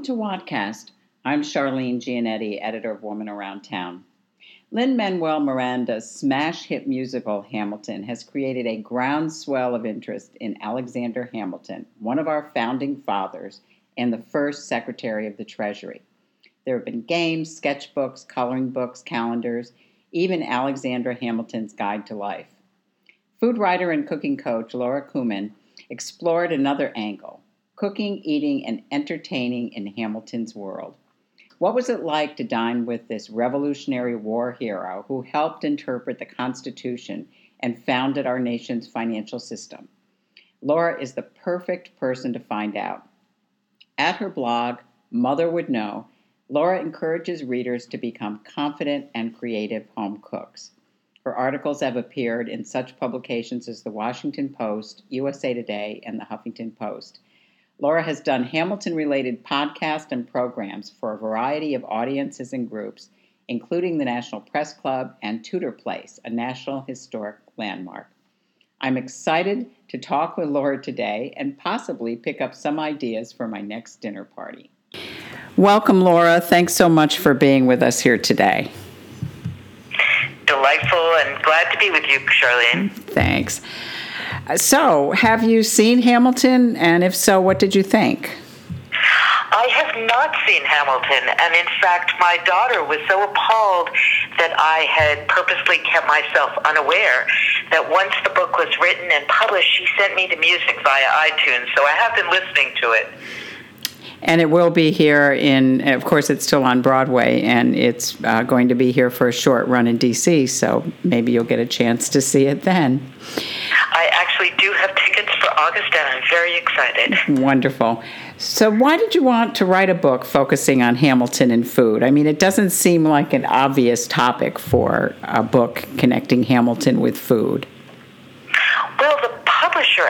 Welcome to Wadcast. I'm Charlene Giannetti, editor of Woman Around Town. Lin Manuel Miranda's smash hit musical Hamilton has created a groundswell of interest in Alexander Hamilton, one of our founding fathers and the first Secretary of the Treasury. There have been games, sketchbooks, coloring books, calendars, even Alexander Hamilton's Guide to Life. Food writer and cooking coach Laura Kumin explored another angle cooking, eating, and entertaining in Hamilton's world. What was it like to dine with this Revolutionary War hero who helped interpret the Constitution and founded our nation's financial system? Laura is the perfect person to find out. At her blog, Mother Would Know, Laura encourages readers to become confident and creative home cooks. Her articles have appeared in such publications as The Washington Post, USA Today, and The Huffington Post. Laura has done Hamilton related podcasts and programs for a variety of audiences and groups, including the National Press Club and Tudor Place, a National Historic Landmark. I'm excited to talk with Laura today and possibly pick up some ideas for my next dinner party. Welcome, Laura. Thanks so much for being with us here today. Delightful and glad to be with you, Charlene. Thanks. So, have you seen Hamilton? And if so, what did you think? I have not seen Hamilton, and in fact, my daughter was so appalled that I had purposely kept myself unaware that once the book was written and published, she sent me the music via iTunes, so I have been listening to it. And it will be here in, of course, it's still on Broadway, and it's uh, going to be here for a short run in DC, so maybe you'll get a chance to see it then. I actually do have tickets for August, and I'm very excited. Wonderful. So, why did you want to write a book focusing on Hamilton and food? I mean, it doesn't seem like an obvious topic for a book connecting Hamilton with food.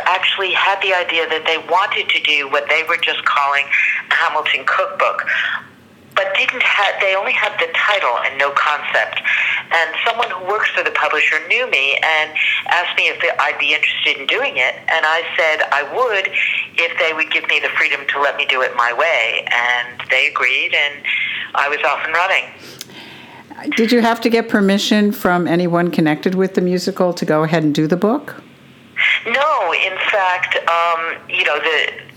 Actually had the idea that they wanted to do what they were just calling a Hamilton cookbook, but didn't have they only had the title and no concept. And someone who works for the publisher knew me and asked me if I'd be interested in doing it and I said I would if they would give me the freedom to let me do it my way and they agreed and I was off and running. Did you have to get permission from anyone connected with the musical to go ahead and do the book no in fact um, you know the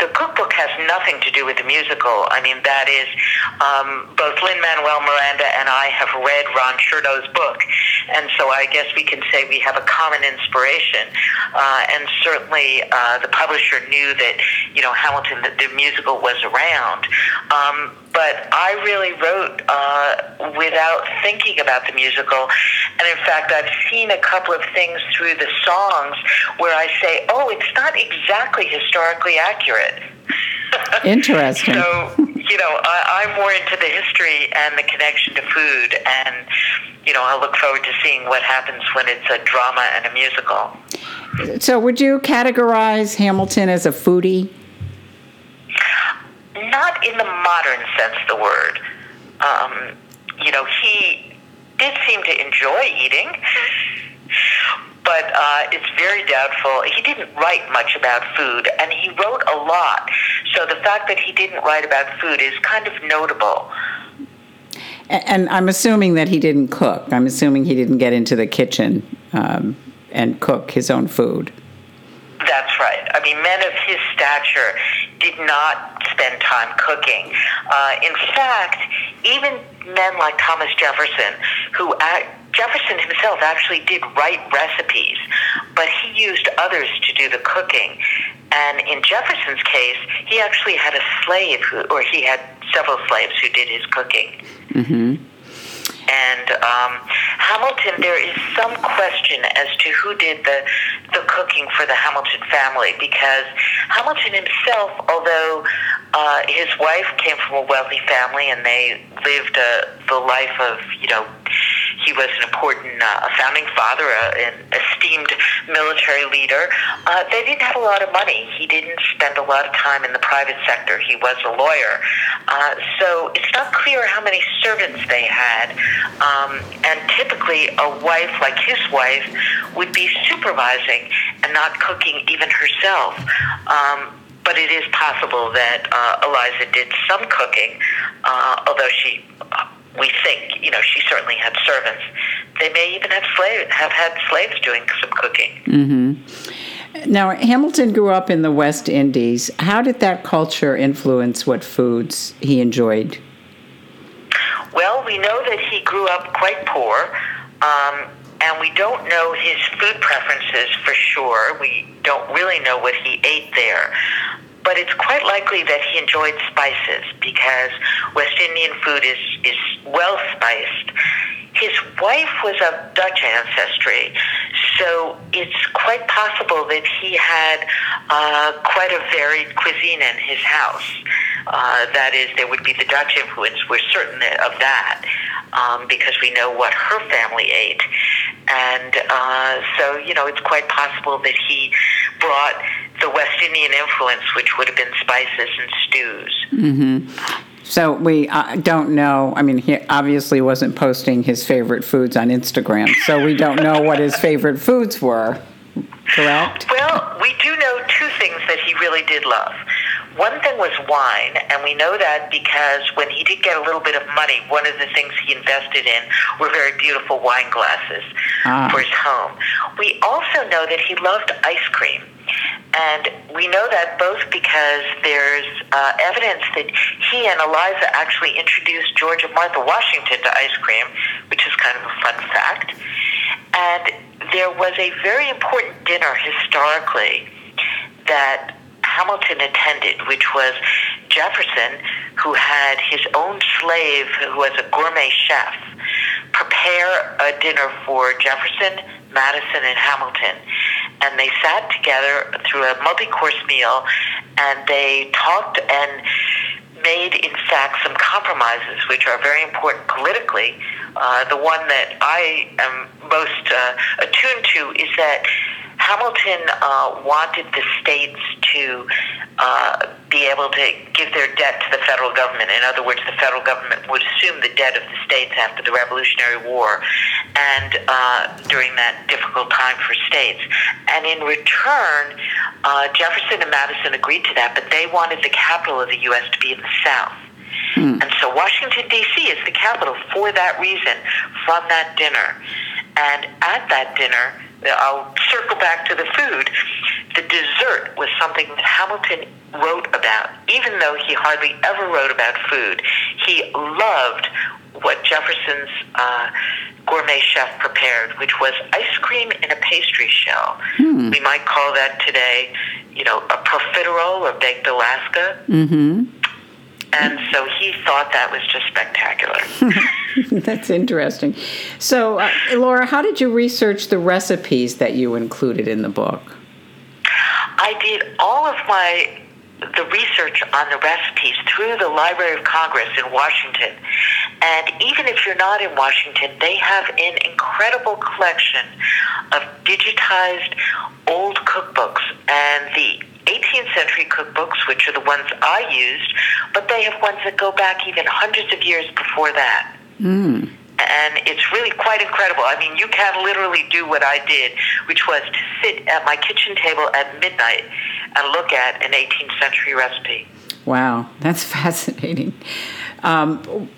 the cookbook has nothing to do with the musical. I mean, that is um, both Lin Manuel Miranda and I have read Ron Chernow's book, and so I guess we can say we have a common inspiration. Uh, and certainly, uh, the publisher knew that you know Hamilton, the, the musical was around. Um, but I really wrote uh, without thinking about the musical. And in fact, I've seen a couple of things through the songs where I say, oh, it's not exactly historically accurate. Interesting. so, you know, I, I'm more into the history and the connection to food. And, you know, I look forward to seeing what happens when it's a drama and a musical. So, would you categorize Hamilton as a foodie? not in the modern sense of the word. Um, you know, he did seem to enjoy eating, but uh, it's very doubtful. He didn't write much about food, and he wrote a lot. So the fact that he didn't write about food is kind of notable. And I'm assuming that he didn't cook. I'm assuming he didn't get into the kitchen um, and cook his own food. That's right. I mean, men of his stature did not spend time cooking. Uh, in fact, even men like Thomas Jefferson, who act, Jefferson himself actually did write recipes, but he used others to do the cooking. And in Jefferson's case, he actually had a slave, who, or he had several slaves who did his cooking. Mm-hmm. And um, Hamilton, there is some question as to who did the the cooking for the Hamilton family because Hamilton himself, although uh, his wife came from a wealthy family and they lived a, the life of you know he was an important uh, founding father, uh, an esteemed military leader. Uh, they didn't have a lot of money. He didn't spend a lot of time in the private sector. He was a lawyer. Uh, so it's not clear how many servants they had. Um, and typically, a wife like his wife would be supervising and not cooking even herself. Um, but it is possible that uh, Eliza did some cooking, uh, although she, we think, you know, she certainly had servants. They may even have slave, have had slaves doing some cooking. Mm-hmm. Now, Hamilton grew up in the West Indies. How did that culture influence what foods he enjoyed? Well, we know that he grew up quite poor. Um, and we don't know his food preferences for sure. We don't really know what he ate there. But it's quite likely that he enjoyed spices because West Indian food is, is well spiced. His wife was of Dutch ancestry, so it's quite possible that he had uh, quite a varied cuisine in his house. Uh, that is, there would be the Dutch influence. We're certain of that um, because we know what her family ate. And uh, so, you know, it's quite possible that he brought the West Indian influence, which would have been spices and stews. Mm-hmm. So we uh, don't know. I mean, he obviously wasn't posting his favorite foods on Instagram, so we don't know what his favorite foods were. Correct? Well, we do know two things that he really did love. One thing was wine, and we know that because when he did get a little bit of money, one of the things he invested in were very beautiful wine glasses ah. for his home. We also know that he loved ice cream. And we know that both because there's uh, evidence that he and Eliza actually introduced George and Martha Washington to ice cream, which is kind of a fun fact. And there was a very important dinner historically that Hamilton attended, which was Jefferson, who had his own slave, who was a gourmet chef, prepare a dinner for Jefferson, Madison, and Hamilton. And they sat together through a multi course meal and they talked and made, in fact, some compromises, which are very important politically. Uh, the one that I am most uh, attuned to is that Hamilton uh, wanted the states to uh, be able to give their debt to the federal government. In other words, the federal government would assume the debt of the states after the Revolutionary War and uh, during that difficult time for states. And in return, uh, Jefferson and Madison agreed to that, but they wanted the capital of the U.S. to be in the South. Hmm. And so Washington, D.C. is the capital for that reason from that dinner. And at that dinner, I'll circle back to the food. The dessert was something that Hamilton wrote about, even though he hardly ever wrote about food. He loved what Jefferson's uh, gourmet chef prepared, which was ice cream in a pastry shell. Hmm. We might call that today, you know, a profiterole or baked Alaska. Mm-hmm. And so he thought that was just spectacular. That's interesting. So, uh, Laura, how did you research the recipes that you included in the book? I did all of my the research on the recipes through the Library of Congress in Washington. And even if you're not in Washington, they have an incredible collection of digitized old cookbooks. And the 18th century cookbooks, which are the ones I used, but they have ones that go back even hundreds of years before that. Mm. And it's really quite incredible. I mean, you can literally do what I did, which was to sit at my kitchen table at midnight and look at an 18th century recipe. Wow, that's fascinating. Um,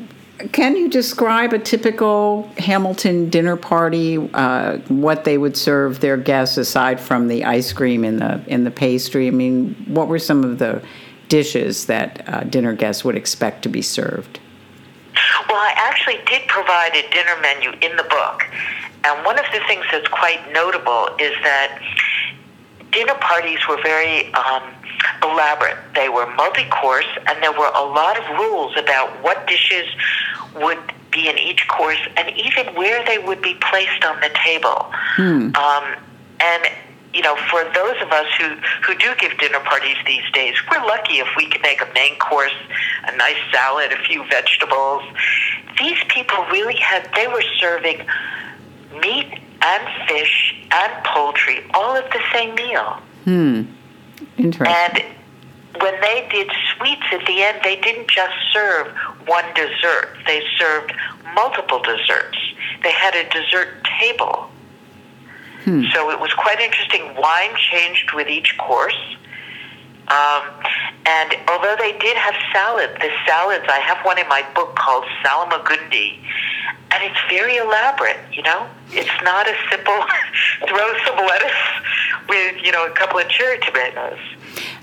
can you describe a typical Hamilton dinner party? Uh, what they would serve their guests aside from the ice cream in the in the pastry? I mean, what were some of the dishes that uh, dinner guests would expect to be served? Well, I actually did provide a dinner menu in the book, and one of the things that's quite notable is that dinner parties were very um, elaborate. They were multi course, and there were a lot of rules about what dishes would be in each course and even where they would be placed on the table. Hmm. Um, and you know, for those of us who, who do give dinner parties these days, we're lucky if we can make a main course, a nice salad, a few vegetables. These people really had, they were serving meat and fish and poultry all at the same meal. Hmm. Interesting. And when they did sweets at the end, they didn't just serve one dessert, they served multiple desserts. They had a dessert table. Hmm. So it was quite interesting. Wine changed with each course. Um, and although they did have salad, the salads, I have one in my book called Salmagundi, and it's very elaborate, you know? It's not a simple throw some lettuce with, you know, a couple of cherry tomatoes.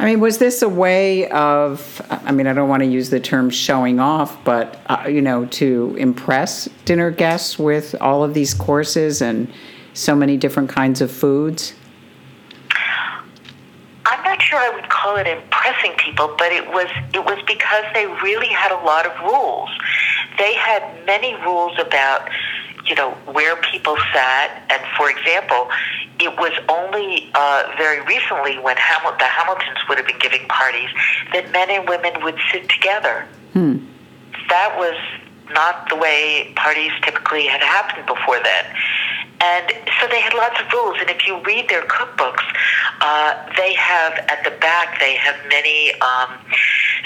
I mean, was this a way of, I mean, I don't want to use the term showing off, but, uh, you know, to impress dinner guests with all of these courses and so many different kinds of foods? I'm not sure I would call it impressing people, but it was it was because they really had a lot of rules. They had many rules about you know where people sat, and for example, it was only uh, very recently when Hamil- the Hamiltons would have been giving parties that men and women would sit together. Hmm. That was not the way parties typically had happened before then. And so they had lots of rules. And if you read their cookbooks, uh, they have at the back, they have many um,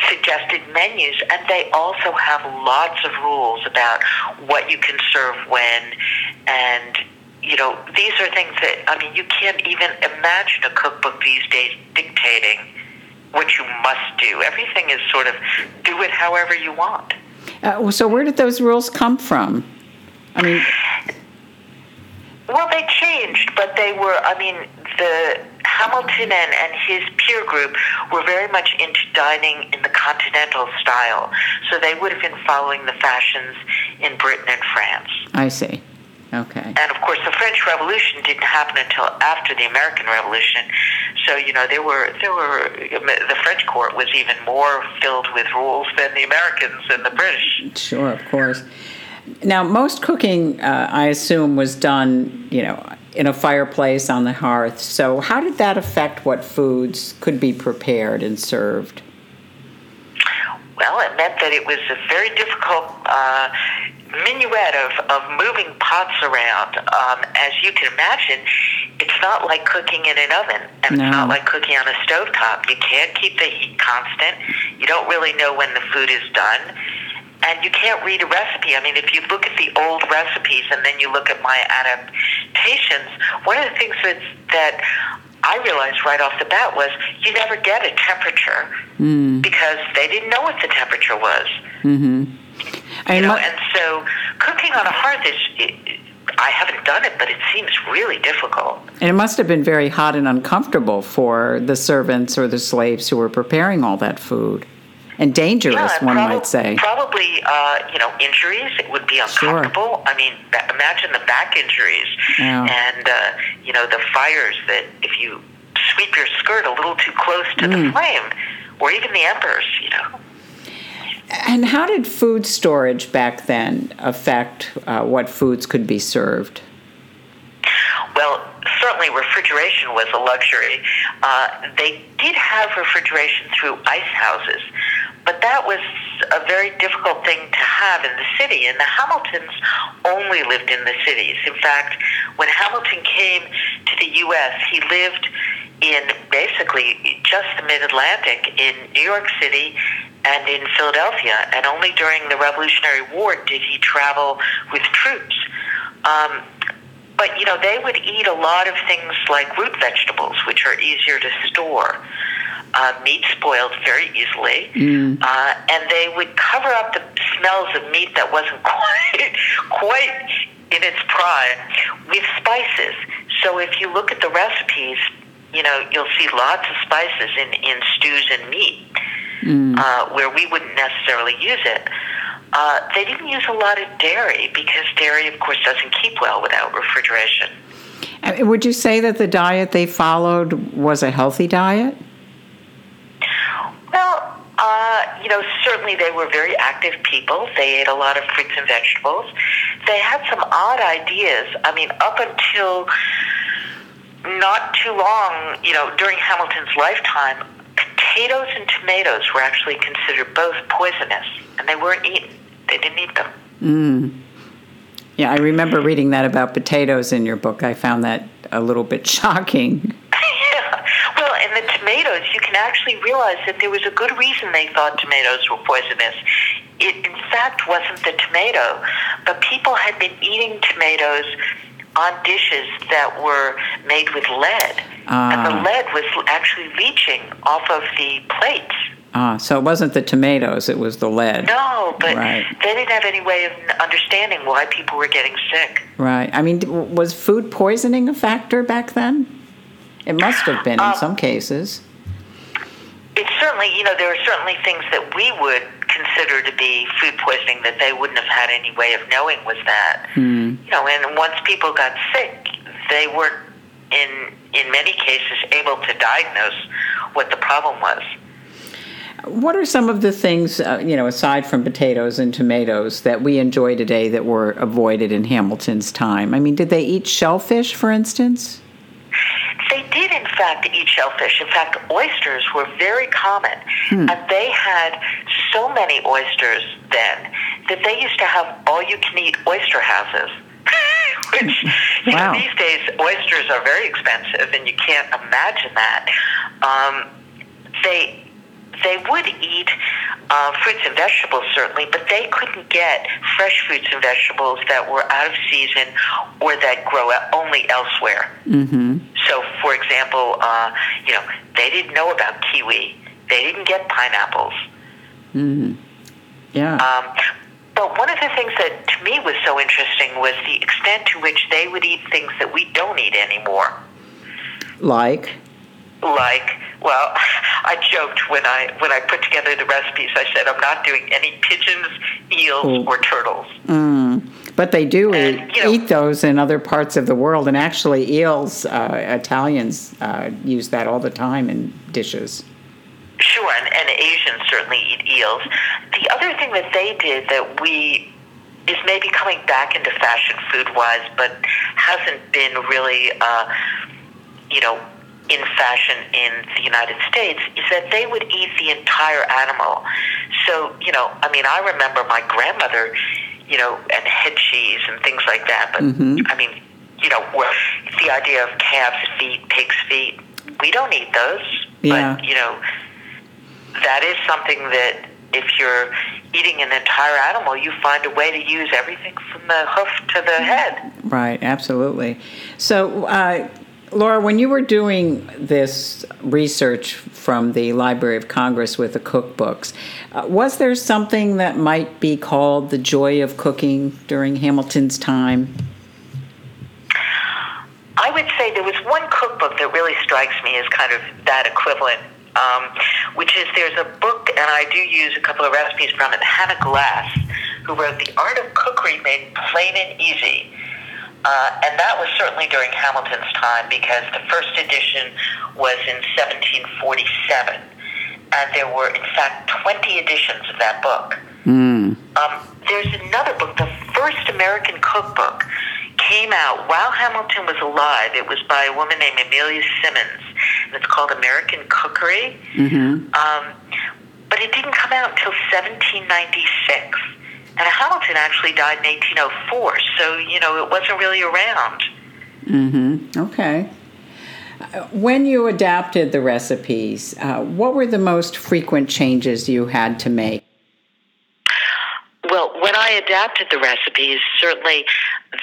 suggested menus. And they also have lots of rules about what you can serve when. And, you know, these are things that, I mean, you can't even imagine a cookbook these days dictating what you must do. Everything is sort of do it however you want. Uh, so, where did those rules come from? I mean, well, they changed, but they were, I mean, the Hamilton and, and his peer group were very much into dining in the continental style. So they would have been following the fashions in Britain and France. I see. Okay. And of course, the French Revolution didn't happen until after the American Revolution. So you know, there were there were the French court was even more filled with rules than the Americans and the British. Sure, of course. Now, most cooking, uh, I assume, was done, you know, in a fireplace on the hearth. So, how did that affect what foods could be prepared and served? Well, it meant that it was a very difficult uh, minuet of, of moving pots around. Um, as you can imagine, it's not like cooking in an oven, and No. it's not like cooking on a stovetop. You can't keep the heat constant. You don't really know when the food is done. And you can't read a recipe. I mean, if you look at the old recipes and then you look at my adaptations, one of the things that, that I realized right off the bat was you never get a temperature mm. because they didn't know what the temperature was. Mm-hmm. I You know, and so cooking on a hearth is. It, I haven't done it, but it seems really difficult. and it must have been very hot and uncomfortable for the servants or the slaves who were preparing all that food. And dangerous, and one probab- might say. Probably, uh, you know, injuries. It would be Sure. uncomfortable. I mean, imagine the back injuries Yeah. and uh, you know the fires that if you sweep your skirt a little too close to the Mm. flame, or even the embers, you know. And how did food storage back then affect uh, what foods could be served? Well, certainly refrigeration was a luxury. Uh, they did have refrigeration through ice houses, but that was a very difficult thing to have in the city. And the Hamiltons only lived in the cities. In fact, when Hamilton came to the U.S., he lived in basically just the mid Atlantic in New York City and in Philadelphia. And only during the Revolutionary War did he travel with troops. Um, but you know, they would eat a lot of things like root vegetables, which are easier to store. Uh, meat spoiled very easily, uh, and they would cover up the smells of meat that wasn't quite quite in its prime with spices. So if you look at the recipes, you know you'll see lots of spices in in stews and meat uh, where we wouldn't necessarily use it. Uh, they didn't use a lot of dairy because dairy, of course, doesn't keep well without refrigeration. Would you say that the diet they followed was a healthy diet? Well, uh, you know, certainly they were very active people. They ate a lot of fruits and vegetables. They had some odd ideas. I mean, up until not too long, you know, during Hamilton's lifetime, potatoes and tomatoes were actually considered both poisonous, and they weren't eaten. They didn't eat them. Yeah, I remember reading that about potatoes in your book. I found that a little bit shocking. Actually realize that there was a good reason they thought tomatoes were poisonous. It, in fact, wasn't the tomato, but people had been eating tomatoes on dishes that were made with lead. and the Ah, lead was actually leaching off of the plates. ah, so it wasn't the tomatoes; it was the lead. No, but Right. they didn't have any way of understanding why people were getting sick. Right. I mean, was food poisoning a factor back then? It must have been in Um, some cases. It's certainly, you know, there are certainly things that we would consider to be food poisoning that they wouldn't have had any way of knowing was that. Hmm. You know, and once people got sick, they weren't in in many cases able to diagnose what the problem was. What are some of the things, uh, you know, aside from potatoes and tomatoes, that we enjoy today that were avoided in Hamilton's time? I mean, did they eat shellfish, for instance? They did, in fact, eat shellfish. In fact, oysters were very common. And they had so many oysters then that they used to have all you can eat oyster houses. Which, you Wow. know, these days, oysters are very expensive, and you can't imagine that. Um, they they would eat uh, fruits and vegetables certainly, but they couldn't get fresh fruits and vegetables that were out of season or that grow only elsewhere. Mm-hmm. So, for example, uh, you know, they didn't know about kiwi. They didn't get pineapples. Mm-hmm. Yeah. Um, but one of the things that to me was so interesting was the extent to which they would eat things that we don't eat anymore. like? Like, well, I joked when I when I put together the recipes. I said I'm not doing any pigeons, eels, Oh. or turtles. Mm. But they do And, eat, you know- eat those in other parts of the world, and actually, eels, uh, Italians uh, use that all the time in dishes. Sure, and, and Asians certainly eat eels. The other thing that they did that we is maybe coming back into fashion food wise, but hasn't been really, uh, you know, in fashion in the United States, is that they would eat the entire animal. So, you know, I mean, I remember my grandmother, you know, and head cheese and things like that. But Mhm. I mean, you know, the idea of calves' feet, pigs' feet, we don't eat those. Yeah. But you know, that is something that if you're eating an entire animal, you find a way to use everything from the hoof to the head. Right, absolutely. So, uh, Laura, when you were doing this research from the Library of Congress with the cookbooks, uh, was there something that might be called the joy of cooking during Hamilton's time? I would say there was one cookbook that really strikes me as kind of that equivalent, um, which is there's a book, and I do use a couple of recipes from it, Hannah Glasse, who wrote The Art of Cookery Made Plain and Easy. Uh, and that was certainly during Hamilton's time because the first edition was in 1747. And there were, in fact, 20 editions of that book. Mm. Um, there's another book, the first American cookbook, came out while Hamilton was alive. It was by a woman named Amelia Simmons, and it's called American Cookery. Mm-hmm. Um, but it didn't come out until 1796. And Hamilton actually died in 1804, so, you know, it wasn't really around. Mm-hmm. Okay. When you adapted the recipes, uh, what were the most frequent changes you had to make? Well, when I adapted the recipes, certainly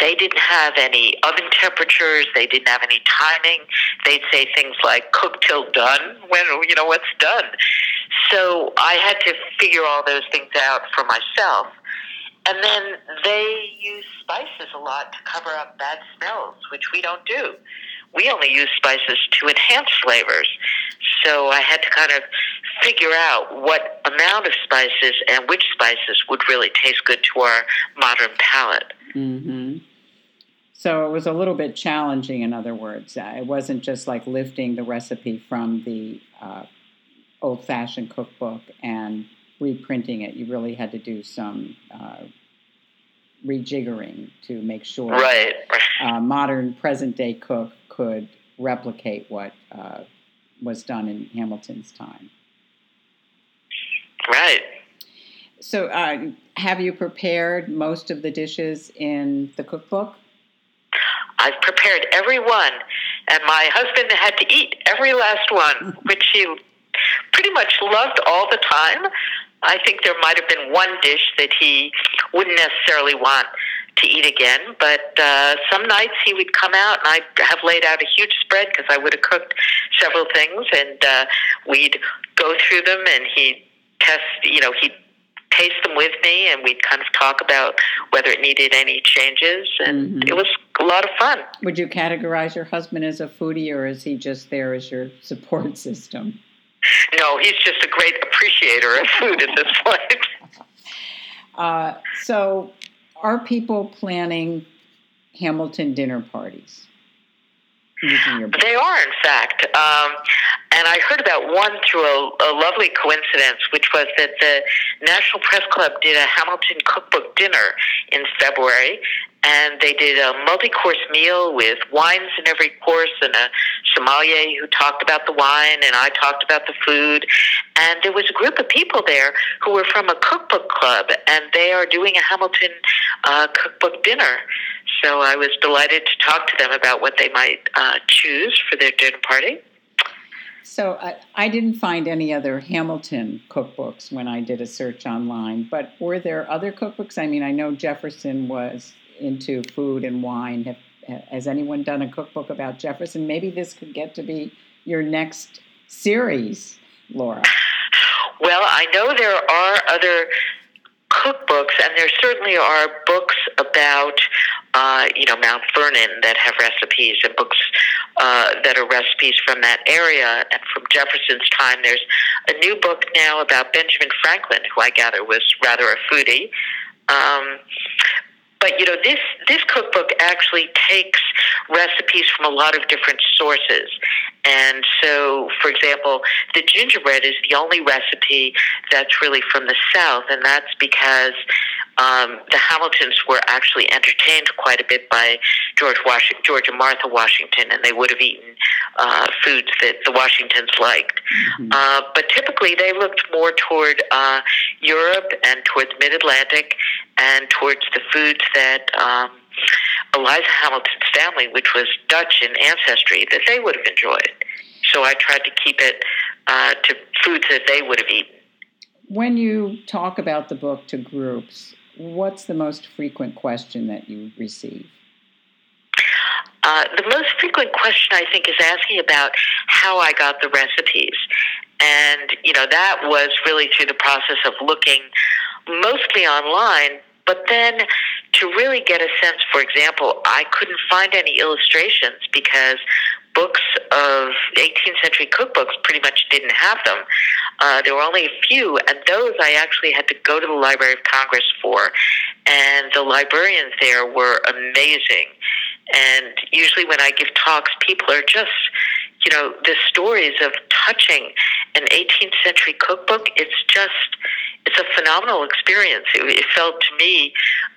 they didn't have any oven temperatures. They didn't have any timing. They'd say things like "cook till done." When you know what's done. So I had to figure all those things out for myself. And then they use spices a lot to cover up bad smells, which we don't do. We only use spices to enhance flavors. So I had to kind of figure out what amount of spices and which spices would really taste good to our modern palate. Mm-hmm. So it was a little bit challenging, in other words. Uh, it wasn't just like lifting the recipe from the uh, old fashioned cookbook and reprinting it. You really had to do some uh, rejiggering to make sure Right. a modern present day cook could replicate what uh, was done in Hamilton's time. Right. So, uh, have you prepared most of the dishes in the cookbook? I've prepared every one, and my husband had to eat every last one, which he pretty much loved all the time. I think there might have been one dish that he wouldn't necessarily want to eat again. But uh, some nights he would come out, and I have laid out a huge spread because I would have cooked several things, and uh, we'd go through them, and he'd test. You know, he'd taste them with me, and we'd kind of talk about whether it needed any changes, and mm-hmm. it was a lot of fun. Would you categorize your husband as a foodie, or is he just there as your support system? No, he's just a great appreciator of food at this point. Uh, so, are people planning Hamilton dinner parties? They are, in fact. Um, and I heard about one through a, a lovely coincidence, which was that the National Press Club did a Hamilton cookbook dinner in February, and they did a multi-course meal with wines in every course and a sommelier who talked about the wine and I talked about the food. And there was a group of people there who were from a cookbook club and they are doing a Hamilton uh, cookbook dinner. So I was delighted to talk to them about what they might uh, choose for their dinner party. So I, I, didn't find any other Hamilton cookbooks when I did a search online, but were there other cookbooks? I mean, I know Jefferson was into food and wine. Have, has anyone done a cookbook about Jefferson? Maybe this could get to be your next series, Laura. Well, I know there are other cookbooks, and there certainly are books about, uh, you know, Mount Vernon that have recipes, and books uh, that are recipes from that area and from Jefferson's time. There's a new book now about Benjamin Franklin, who I gather was rather a foodie. Um, but you know, this this cookbook actually takes recipes from a lot of different sources. And so, for example, the gingerbread is the only recipe that's really from the South, and that's because um, the Hamiltons were actually entertained quite a bit by George Washington, George and Martha Washington, and they would have eaten uh, foods that the Washingtons liked. Mm-hmm. Uh, but typically, they looked more toward uh, Europe and towards Mid Atlantic and towards the foods that. Um, Eliza Hamilton's family, which was Dutch in ancestry, that they would have enjoyed. So I tried to keep it uh, to foods that they would have eaten. When you talk about the book to groups, what's the most frequent question that you receive? Uh, the most frequent question I think is asking about how I got the recipes. And, you know, that was really through the process of looking mostly online, but then to really get a sense, for example, I couldn't find any illustrations because books of 18th century cookbooks pretty much didn't have them. Uh, there were only a few, and those I actually had to go to the Library of Congress for. And the librarians there were amazing. And usually when I give talks, people are just, you know, the stories of touching an 18th century cookbook, it's just, it's a phenomenal experience. It, it felt to me,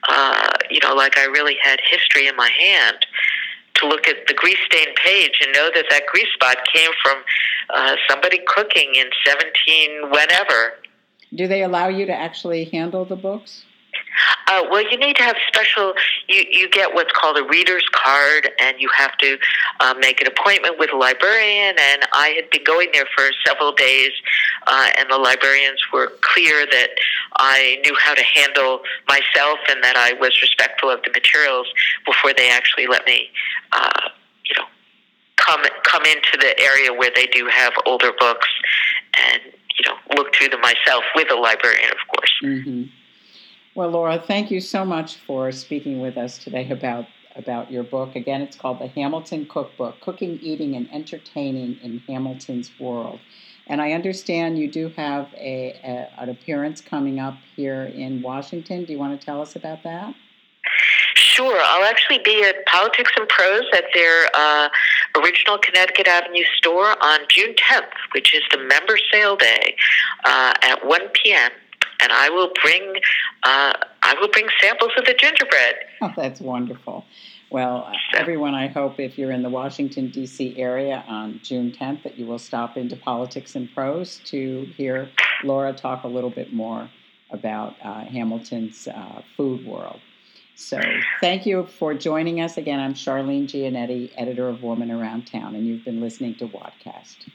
uh, you know, like I really had history in my hand to look at the grease stained page and know that that grease spot came from uh, somebody cooking in 17 whenever. Do they allow you to actually handle the books? Uh, well, you need to have special. You you get what's called a reader's card, and you have to uh, make an appointment with a librarian. And I had been going there for several days, uh, and the librarians were clear that I knew how to handle myself and that I was respectful of the materials before they actually let me, uh, you know, come come into the area where they do have older books and you know look through them myself with a librarian, of course. Mm-hmm. Well, Laura, thank you so much for speaking with us today about about your book. Again, it's called The Hamilton Cookbook: Cooking, Eating, and Entertaining in Hamilton's World. And I understand you do have a, a, an appearance coming up here in Washington. Do you want to tell us about that? Sure. I'll actually be at Politics and Prose at their uh, original Connecticut Avenue store on June 10th, which is the member sale day uh, at 1 p.m and I will bring uh, I will bring samples of the gingerbread. Oh, that's wonderful. Well, everyone, I hope if you're in the Washington, D.C. area on June 10th that you will stop into Politics and Prose to hear Laura talk a little bit more about uh, Hamilton's uh, food world. So thank you for joining us. Again, I'm Charlene Giannetti, editor of Woman Around Town, and you've been listening to Wadcast.